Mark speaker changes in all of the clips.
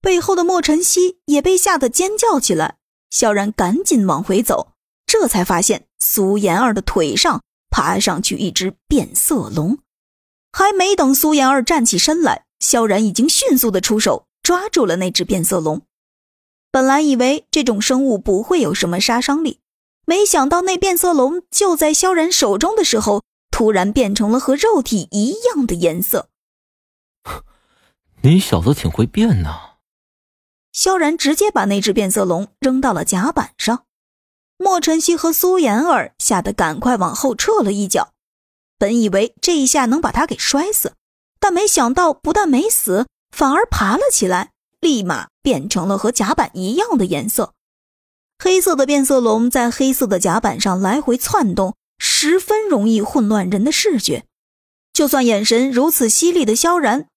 Speaker 1: 背后的莫晨曦也被吓得尖叫起来。萧然赶紧往回走，这才发现苏妍儿的腿上爬上去一只变色龙。还没等苏妍儿站起身来，萧然已经迅速的出手抓住了那只变色龙。本来以为这种生物不会有什么杀伤力，没想到那变色龙就在萧然手中的时候，突然变成了和肉体一样的颜色。
Speaker 2: 你小子挺会变呐！
Speaker 1: 萧然直接把那只变色龙扔到了甲板上，莫晨曦和苏妍儿吓得赶快往后撤了一脚。本以为这一下能把他给摔死，但没想到不但没死，反而爬了起来，立马变成了和甲板一样的颜色。黑色的变色龙在黑色的甲板上来回窜动，十分容易混乱人的视觉。就算眼神如此犀利的萧然，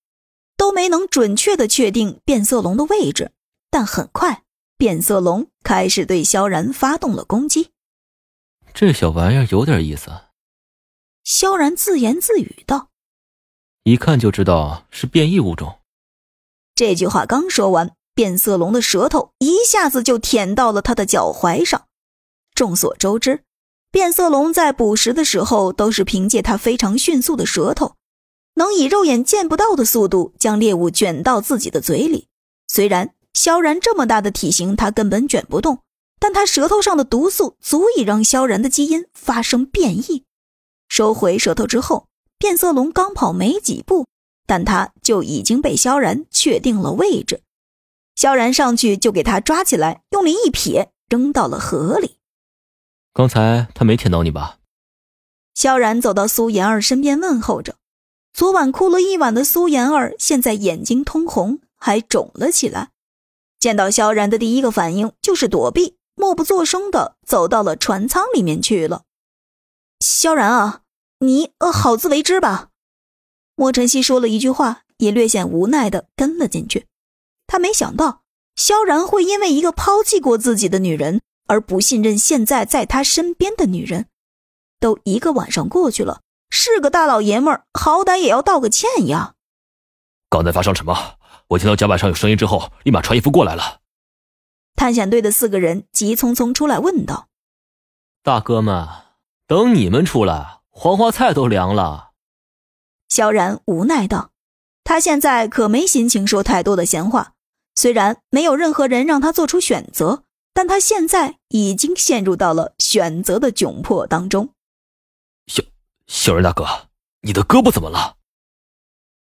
Speaker 1: 都没能准确的确定变色龙的位置。但很快，变色龙开始对萧然发动了攻击。
Speaker 2: 这小玩意儿有点意思，
Speaker 1: 萧然自言自语道：“
Speaker 2: 一看就知道是变异物种。”
Speaker 1: 这句话刚说完，变色龙的舌头一下子就舔到了他的脚踝上。众所周知，变色龙在捕食的时候都是凭借它非常迅速的舌头，能以肉眼见不到的速度将猎物卷到自己的嘴里。虽然萧然这么大的体型，他根本卷不动，但他舌头上的毒素足以让萧然的基因发生变异。收回舌头之后，变色龙刚跑没几步，但他就已经被萧然确定了位置。萧然上去就给他抓起来，用力一撇，扔到了河里。
Speaker 2: 刚才他没舔到你吧？
Speaker 1: 萧然走到苏妍儿身边问候着。昨晚哭了一晚的苏妍儿，现在眼睛通红，还肿了起来。见到萧然的第一个反应就是躲避，默不作声的走到了船舱里面去了。萧然啊，你呃好自为之吧。莫晨曦说了一句话，也略显无奈的跟了进去。他没想到萧然会因为一个抛弃过自己的女人而不信任现在在他身边的女人。都一个晚上过去了，是个大老爷们儿，好歹也要道个歉呀。
Speaker 2: 刚才发生什么？我听到甲板上有声音之后，立马穿衣服过来了。
Speaker 1: 探险队的四个人急匆匆出来问道：“
Speaker 2: 大哥们，等你们出来，黄花菜都凉了。”
Speaker 1: 萧然无奈道：“他现在可没心情说太多的闲话。虽然没有任何人让他做出选择，但他现在已经陷入到了选择的窘迫当中。”
Speaker 2: 小小人大哥，你的胳膊怎么了？